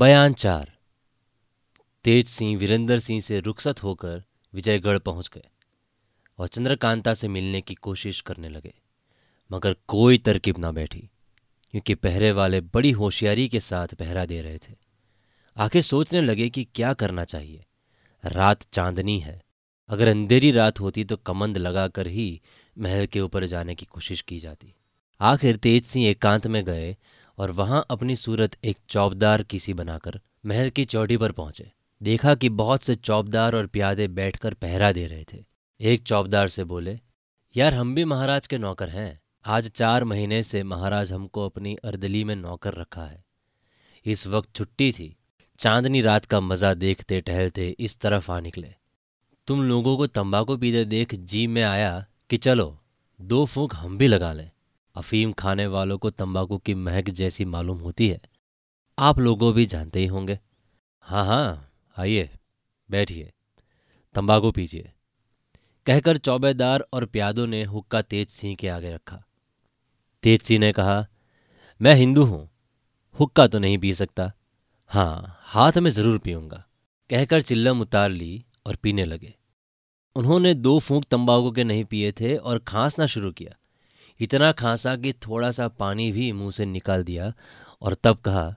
बयान चार। तेज सिंह वीरेंद्र सिंह से रुखसत होकर विजयगढ़ पहुँच गए और चंद्रकांता से मिलने की कोशिश करने लगे। मगर कोई तरकीब ना बैठी, क्योंकि पहरे वाले बड़ी होशियारी के साथ पहरा दे रहे थे। आखिर सोचने लगे कि क्या करना चाहिए। रात चांदनी है। अगर अंधेरी रात होती तो कमंद लगाकर ही महल के ऊपर जाने की कोशिश की जाती। आखिर तेज सिंह एकांत में गए और वहाँ अपनी सूरत एक चौबदार किसी बनाकर महल की चौड़ी पर पहुँचे। देखा कि बहुत से चौबदार और प्यादे बैठकर पहरा दे रहे थे। एक चौबदार से बोले, यार, हम भी महाराज के नौकर हैं। आज चार महीने से महाराज हमको अपनी अर्दली में नौकर रखा है। इस वक्त छुट्टी थी। चांदनी रात का मज़ा देखते टहलते इस तरफ़ आ निकले। तुम लोगों को तंबाकू पीते देख जी में आया कि चलो, दो फूंक हम भी लगा लें। अफीम खाने वालों को तंबाकू की महक जैसी मालूम होती है। आप लोगों भी जानते ही होंगे। हाँ हाँ आइए, बैठिए, तंबाकू पीजिए। कहकर चौबेदार और प्यादों ने हुक्का तेज सिंह के आगे रखा। तेज सिंह ने कहा, मैं हिंदू हूँ, हुक्का तो नहीं पी सकता। हाँ हाथ में ज़रूर पीऊँगा। कहकर चिल्लम उतार ली और पीने लगे। उन्होंने दो फूंक तंबाकू के नहीं पिए थे और खांसना शुरू किया। इतना खांसा कि थोड़ा सा पानी भी मुँह से निकाल दिया और तब कहा,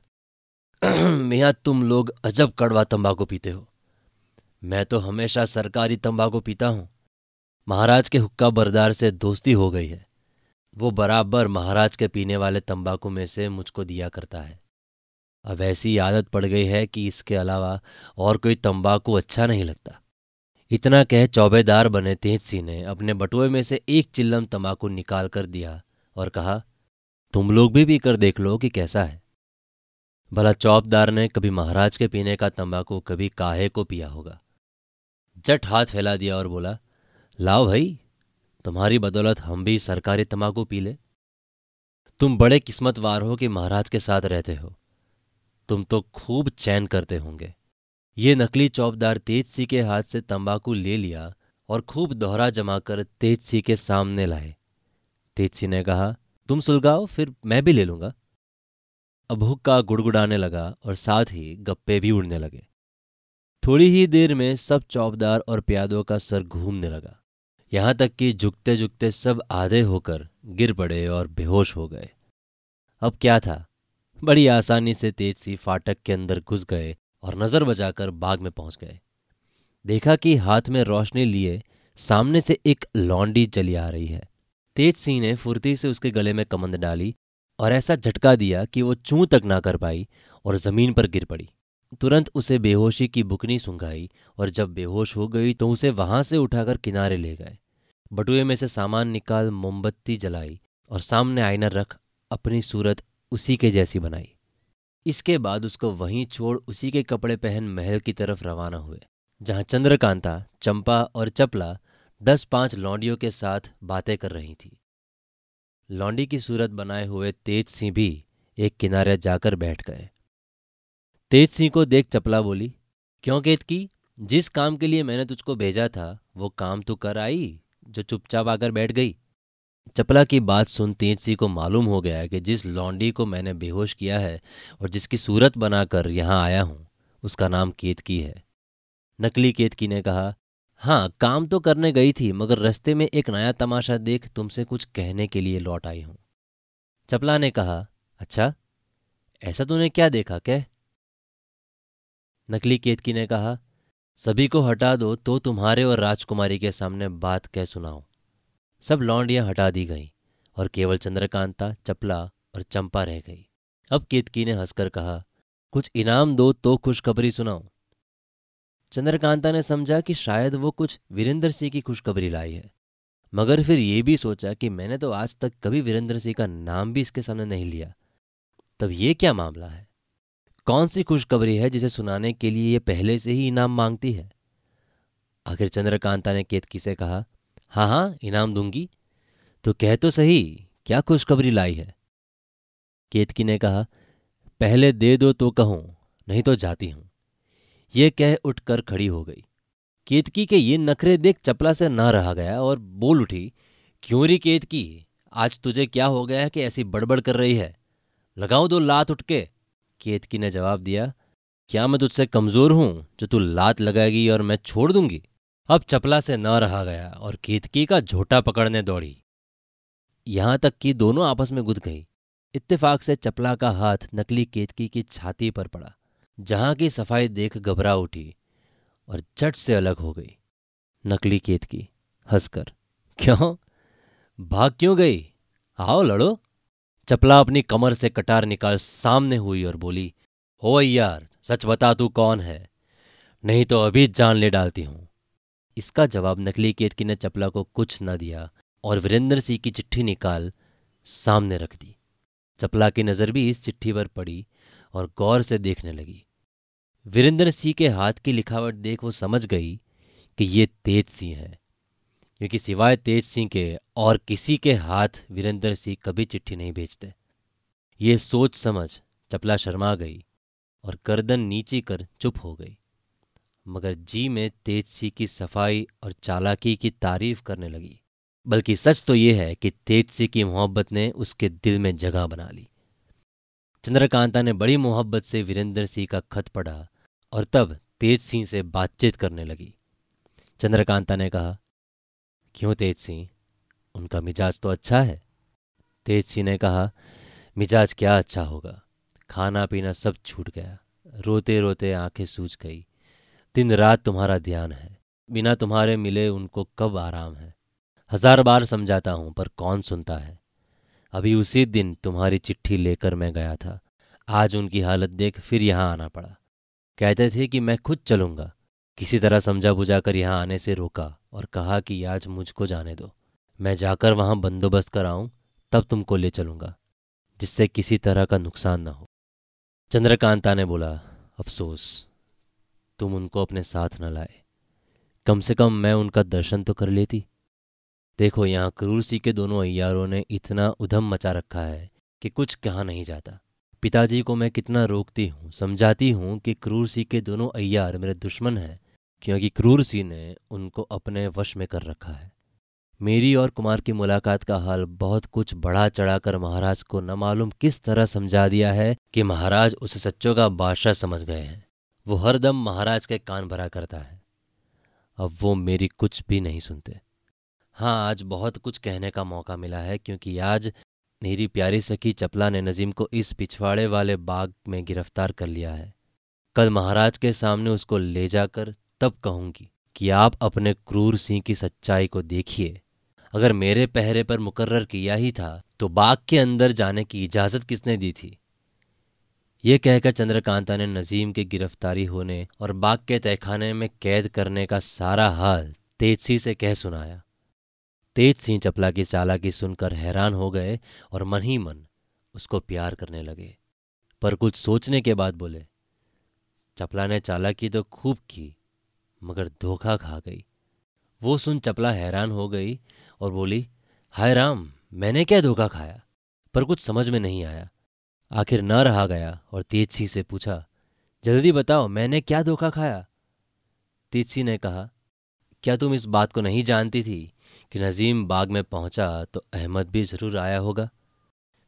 मियाँ, तुम लोग अजब कड़वा तंबाकू पीते हो। मैं तो हमेशा सरकारी तंबाकू पीता हूँ। महाराज के हुक्का बरदार से दोस्ती हो गई है। वो बराबर महाराज के पीने वाले तंबाकू में से मुझको दिया करता है। अब ऐसी आदत पड़ गई है कि इसके अलावा और कोई तंबाकू अच्छा नहीं लगता। इतना कह चौबेदार बने तेज सिंह ने अपने बटुए में से एक चिल्लम तंबाकू निकाल कर दिया और कहा, तुम लोग भी पीकर देख लो कि कैसा है। भला चौबदार ने कभी महाराज के पीने का तंबाकू, कभी काहे को पिया होगा। जट हाथ फैला दिया और बोला, लाओ भाई, तुम्हारी बदौलत हम भी सरकारी तंबाकू पी ले। तुम बड़े किस्मतवार हो कि महाराज के साथ रहते हो। तुम तो खूब चैन करते होंगे। ये नकली चौबदार तेज सी के हाथ से तंबाकू ले लिया और खूब दोहरा जमाकर तेज सी के सामने लाए। तेज सी ने कहा, तुम सुलगाओ, फिर मैं भी ले लूँगा। अब हुक्का गुड़गुड़ाने लगा और साथ ही गप्पे भी उड़ने लगे। थोड़ी ही देर में सब चौबदार और प्यादों का सर घूमने लगा। यहाँ तक कि झुकते झुकते सब आधे होकर गिर पड़े और बेहोश हो गए। अब क्या था? बड़ी आसानी से तेज सी फाटक के अंदर घुस गए और नज़र बचाकर बाग में पहुँच गए। देखा कि हाथ में रोशनी लिए सामने से एक लॉन्डी चली आ रही है। तेज सिंह ने फुर्ती से उसके गले में कमंद डाली और ऐसा झटका दिया कि वो चूं तक ना कर पाई और ज़मीन पर गिर पड़ी। तुरंत उसे बेहोशी की बुकनी सुंघाई और जब बेहोश हो गई तो उसे वहाँ से उठाकर किनारे ले गए। बटुए में से सामान निकाल मोमबत्ती जलाई और सामने आईना रख अपनी सूरत उसी के जैसी बनाई। इसके बाद उसको वहीं छोड़ उसी के कपड़े पहन महल की तरफ़ रवाना हुए, जहाँ चंद्रकांता, चंपा और चपला दस पाँच लौंडियों के साथ बातें कर रही थी। लौंडी की सूरत बनाए हुए तेज सिंह भी एक किनारे जाकर बैठ गए। तेज सिंह को देख चपला बोली, क्यों केत की जिस काम के लिए मैंने तुझको भेजा था, वो काम तू कर आई, जो चुपचाप आकर बैठ गई। चपला की बात सुन तेज सिंह को मालूम हो गया कि जिस लौंडी को मैंने बेहोश किया है और जिसकी सूरत बनाकर यहाँ आया हूँ, उसका नाम केतकी है। नकली केतकी ने कहा हाँ काम तो करने गई थी, मगर रस्ते में एक नया तमाशा देख तुमसे कुछ कहने के लिए लौट आई हूँ। चपला ने कहा अच्छा ऐसा तूने क्या देखा, कह? नकली केतकी ने कहा, सभी को हटा दो तो तुम्हारे और राजकुमारी के सामने बात कह सुनाओ सब लौंडियाँ हटा दी गईं और केवल चंद्रकांता, चपला और चंपा रह गई। अब केतकी ने हंसकर कहा, कुछ इनाम दो तो खुशखबरी सुनाओ चंद्रकांता ने समझा कि शायद वो कुछ वीरेंद्र सिंह की खुशखबरी लाई है। मगर फिर ये भी सोचा कि मैंने तो आज तक कभी वीरेंद्र सिंह का नाम भी इसके सामने नहीं लिया। तब ये क्या मामला है? कौन सी खुशखबरी है जिसे सुनाने के लिए ये पहले से ही इनाम मांगती है? आखिर चंद्रकांता ने केतकी से कहा हाँ हाँ इनाम दूँगी। तो कह तो सही, क्या खुशखबरी लाई है? केतकी ने कहा, पहले दे दो तो कहूँ, नहीं तो जाती हूँ। यह कह उठकर खड़ी हो गई। केतकी के ये नखरे देख चपला से ना रहा गया और बोल उठी, क्यों री केतकी? आज तुझे क्या हो गया है कि ऐसी बड़बड़ कर रही है? लगाओ दो लात उठ के? केतकी ने जवाब दिया, क्या मैं तुझसे कमज़ोर हूँ जो तू लात लगाएगी और मैं छोड़ दूँगी? अब चपला से न रहा गया और केतकी का झोटा पकड़ने दौड़ी। यहाँ तक कि दोनों आपस में गुद गई। इत्तेफाक से चपला का हाथ नकली केतकी की छाती पर पड़ा, जहाँ की सफ़ाई देख घबरा उठी और झट से अलग हो गई। नकली केतकी, हंसकर, क्यों? भाग क्यों गई? आओ लड़ो। चपला अपनी कमर से कटार निकाल सामने हुई और बोली, हो यार सच बता तू कौन है? नहीं तो अभी जान ले डालती हूँ। इसका जवाब नकली केतकी ने चपला को कुछ न दिया और वीरेंद्र सिंह की चिट्ठी निकाल सामने रख दी। चपला की नज़र भी इस चिट्ठी पर पड़ी और गौर से देखने लगी। वीरेंद्र सिंह के हाथ की लिखावट देख वो समझ गई कि ये तेज सिंह है, क्योंकि सिवाय तेज सिंह के और किसी के हाथ वीरेंद्र सिंह कभी चिट्ठी नहीं भेजते। ये सोच समझ चपला शर्मा गई और गर्दन नीची कर चुप हो गई। मगर जी में तेज सी की सफ़ाई और चालाकी की तारीफ़ करने लगी। बल्कि सच तो यह है कि तेज सी की मोहब्बत ने उसके दिल में जगह बना ली। चंद्रकांता ने बड़ी मोहब्बत से वीरेंद्र सिंह का खत पढ़ा और तब तेज सिंह से बातचीत करने लगी। चंद्रकांता ने कहा, क्यों तेज सिंह उनका मिजाज तो अच्छा है। तेज सिंह ने कहा, मिजाज क्या अच्छा होगा? खाना पीना सब छूट गया। रोते रोते आँखें सूज गई। दिन रात तुम्हारा ध्यान है, बिना तुम्हारे मिले उनको कब आराम है। हज़ार बार समझाता हूँ, पर कौन सुनता है? अभी उसी दिन तुम्हारी चिट्ठी लेकर मैं गया था। आज उनकी हालत देख फिर यहाँ आना पड़ा। कहते थे कि मैं खुद चलूँगा। किसी तरह समझा बुझाकर यहाँ आने से रोका और कहा कि आज मुझको जाने दो। मैं जाकर वहाँ बंदोबस्त कर आऊँ तब तुमको ले चलूँगा, जिससे किसी तरह का नुकसान ना हो। चंद्रकांता ने बोला, अफसोस तुम उनको अपने साथ न लाए। कम से कम मैं उनका दर्शन तो कर लेती। देखो, यहाँ क्रूर सी के दोनों अय्यारों ने इतना उधम मचा रखा है कि कुछ कहा नहीं जाता। पिताजी को मैं कितना रोकती हूँ, समझाती हूँ कि क्रूर सी के दोनों अय्यार मेरे दुश्मन हैं, क्योंकि क्रूर सी ने उनको अपने वश में कर रखा है। मेरी और कुमार की मुलाकात का हाल बहुत कुछ बढ़ा चढ़ाकर महाराज को न मालूम किस तरह समझा दिया है कि महाराज उसे सच्चों का बादशाह समझ गए हैं। वो हरदम महाराज के कान भरा करता है। अब वो मेरी कुछ भी नहीं सुनते। हाँ आज बहुत कुछ कहने का मौका मिला है क्योंकि आज मेरी प्यारी सखी चपला ने नजीम को इस पिछवाड़े वाले बाग में गिरफ़्तार कर लिया है। कल महाराज के सामने उसको ले जाकर तब कहूँगी कि आप अपने क्रूर सिंह की सच्चाई को देखिए। अगर मेरे पहरे पर मुकर्र किया ही था तो बाग के अंदर जाने की इजाज़त किसने दी थी? ये कहकर चंद्रकांता ने नजीम के गिरफ्तारी होने और बाग के तहखाने में कैद करने का सारा हाल तेज सिंह से कह सुनाया। तेज सिंह चपला की चालाकी सुनकर हैरान हो गए और मन ही मन उसको प्यार करने लगे। पर कुछ सोचने के बाद बोले, चपला ने चालाकी तो खूब की, मगर धोखा खा गई। वो सुन चपला हैरान हो गई और बोली, हाय राम, मैंने क्या धोखा खाया? पर कुछ समझ में नहीं आया। आखिर न रहा गया और तेजसी से पूछा, जल्दी बताओ, मैंने क्या धोखा खाया? तेजसी ने कहा, क्या तुम इस बात को नहीं जानती थी कि नजीम बाग में पहुँचा तो अहमद भी ज़रूर आया होगा?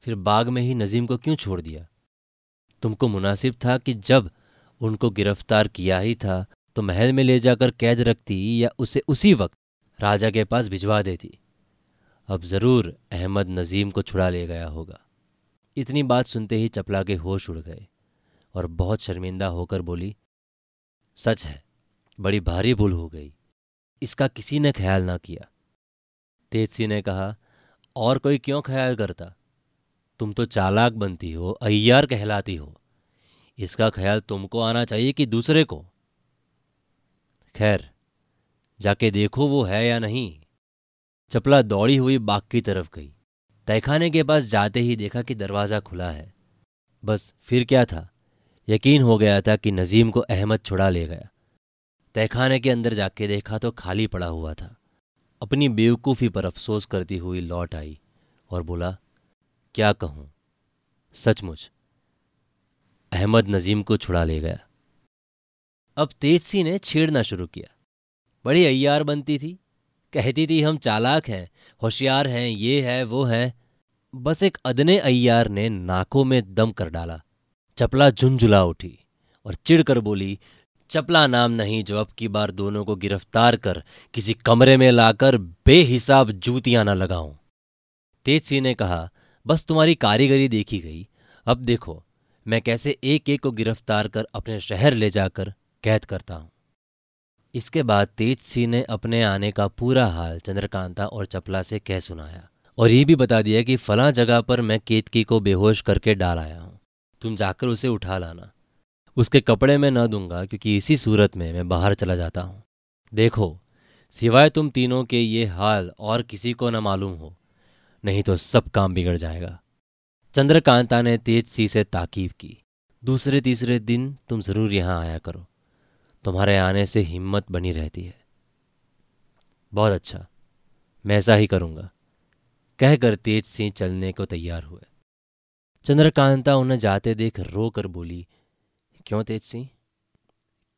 फिर बाग में ही नजीम को क्यों छोड़ दिया? तुमको मुनासिब था कि जब उनको गिरफ़्तार किया ही था तो महल में ले जाकर कैद रखती या उसे उसी वक्त राजा के पास भिजवा देती? अब ज़रूर अहमद नजीम को छुड़ा ले गया होगा। इतनी बात सुनते ही चपला के होश उड़ गए और बहुत शर्मिंदा होकर बोली, सच है, बड़ी भारी भूल हो गई। इसका किसी ने ख्याल ना किया तेजसी ने कहा, और कोई क्यों ख्याल करता? तुम तो चालाक बनती हो, अय्यार कहलाती हो। इसका ख्याल तुमको आना चाहिए कि दूसरे को खैर, जाके देखो वो है या नहीं चपला दौड़ी हुई बाग की तरफ़ गई। तहखाने के पास जाते ही देखा कि दरवाज़ा खुला है। बस फिर क्या था? यकीन हो गया था कि नजीम को अहमद छुड़ा ले गया। तहखाने के अंदर जाके देखा तो खाली पड़ा हुआ था। अपनी बेवकूफ़ी पर अफसोस करती हुई लौट आई और बोला, क्या कहूँ? सचमुच, अहमद नजीम को छुड़ा ले गया। अब तेजसी ने छेड़ना शुरू किया। बड़ी अय्यार बनती थी। कहती थी, हम चालाक हैं, होशियार हैं, ये है, वो है। बस एक अदने अय्यार ने नाकों में दम कर डाला। चपला झुंझुला उठी और चिढ़कर बोली, चपला नाम नहीं जो अब की बार दोनों को गिरफ़्तार कर किसी कमरे में लाकर बेहिसाब जूतियाँ न लगाऊँ। तेज सिंह ने कहा, बस तुम्हारी कारीगरी देखी गई। अब देखो, मैं कैसे एक एक को गिरफ़्तार कर अपने शहर ले जाकर कैद करता हूँ। इसके बाद तेज सिंह ने अपने आने का पूरा हाल चंद्रकांता और चपला से कह सुनाया और ये भी बता दिया कि फला जगह पर मैं केतकी को बेहोश करके डाल आया हूँ। तुम जाकर उसे उठा लाना। उसके कपड़े में न दूँगा क्योंकि इसी सूरत में मैं बाहर चला जाता हूँ। देखो, सिवाय तुम तीनों के ये हाल और किसी को न मालूम हो, नहीं तो सब काम बिगड़ जाएगा। चंद्रकांता ने तेज सी से ताकीब की। दूसरे तीसरे दिन तुम ज़रूर यहाँ आया करो। तुम्हारे आने से हिम्मत बनी रहती है। बहुत अच्छा। मैं ऐसा ही करूँगा। कहकर तेज सिंह चलने को तैयार हुए। चंद्रकांता उन्हें जाते देख रो कर बोली, क्यों तेज सिंह?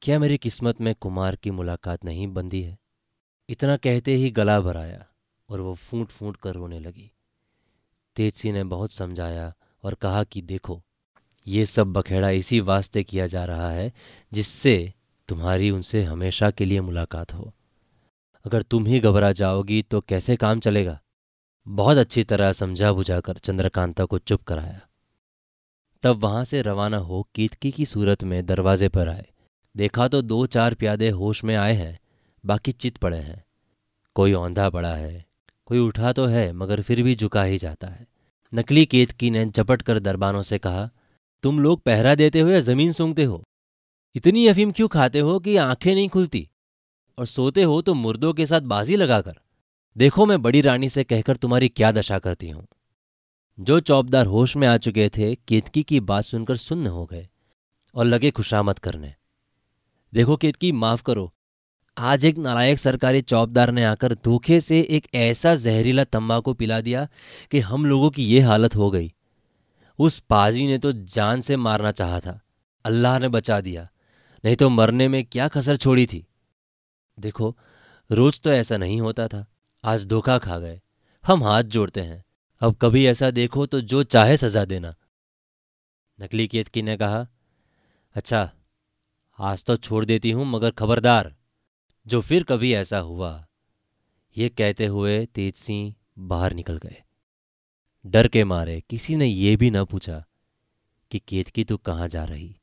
क्या मेरी किस्मत में कुमार की मुलाकात नहीं बंदी है? इतना कहते ही गला भराया और वो फूट फूट कर रोने लगी। तेज सिंह ने बहुत समझाया और कहा कि देखो, ये सब बखेड़ा इसी वास्ते किया जा रहा है जिससे तुम्हारी उनसे हमेशा के लिए मुलाकात हो। अगर तुम ही घबरा जाओगी तो कैसे काम चलेगा? बहुत अच्छी तरह समझा बुझाकर चंद्रकांता को चुप कराया। तब वहाँ से रवाना हो कीतकी की सूरत में दरवाजे पर आए। देखा तो दो चार प्यादे होश में आए हैं, बाकी चित पड़े हैं। कोई औंधा पड़ा है, कोई उठा तो है, मगर फिर भी झुका ही जाता है। नकली केतकी ने झपट कर दरबानों से कहा, तुम लोग पहरा देते हो या ज़मीन सूंघते हो? इतनी अफीम क्यों खाते हो कि आँखें नहीं खुलती? और सोते हो तो मुर्दों के साथ बाजी लगाकर। देखो मैं बड़ी रानी से कहकर तुम्हारी क्या दशा करती हूँ। जो चौबदार होश में आ चुके थे, केतकी की बात सुनकर सुन्न हो गए और लगे खुशामद करने। देखो केतकी, माफ़ करो। आज एक नालायक सरकारी चौबदार ने आकर धोखे से एक ऐसा जहरीला तंबाकू पिला दिया कि हम लोगों की ये हालत हो गई। उस पाजी ने तो जान से मारना चाहा था। अल्लाह ने बचा दिया। नहीं तो मरने में क्या कसर छोड़ी थी। देखो, रोज तो ऐसा नहीं होता था। आज धोखा खा गए। हम हाथ जोड़ते हैं। अब कभी ऐसा देखो तो जो चाहे सजा देना। नकली केतकी ने कहा अच्छा आज तो छोड़ देती हूँ, मगर खबरदार, जो फिर कभी ऐसा हुआ। ये कहते हुए तेज सिंह बाहर निकल गए। डर के मारे किसी ने यह भी न पूछा कि केतकी तो कहाँ जा रही।